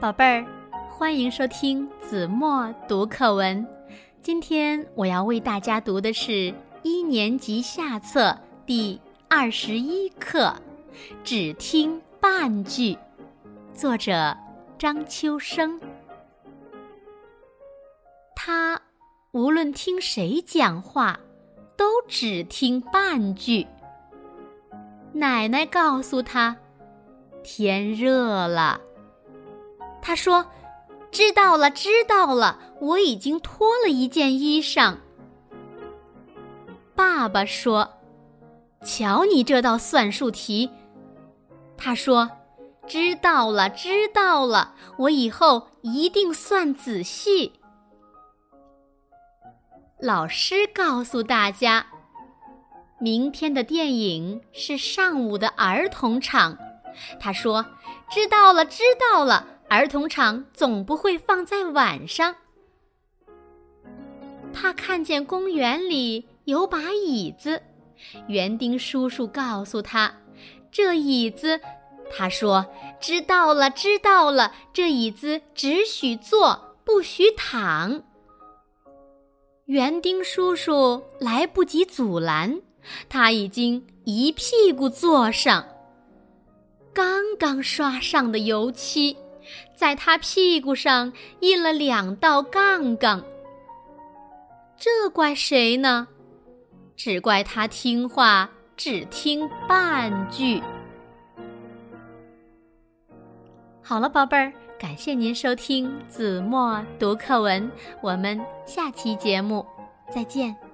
宝贝儿，欢迎收听子墨读课文。今天我要为大家读的是一年级下册第二十一课《只听半句》，作者张秋生。他无论听谁讲话，都只听半句。奶奶告诉他，天热了。他说：“知道了，知道了，我已经脱了一件衣裳。”爸爸说：“瞧你这道算术题。”他说：“知道了，知道了，我以后一定算仔细。”老师告诉大家：“明天的电影是上午的儿童场。”他说：“知道了，知道了。”儿童场总不会放在晚上。他看见公园里有把椅子，园丁叔叔告诉他：“这椅子。”他说：“知道了，知道了。这椅子只许坐，不许躺。”园丁叔叔来不及阻拦，他已经一屁股坐上，刚刚刷上的油漆。在他屁股上印了两道杠杠。这怪谁呢？只怪他听话只听半句。好了，宝贝儿，感谢您收听子墨读课文，我们下期节目再见。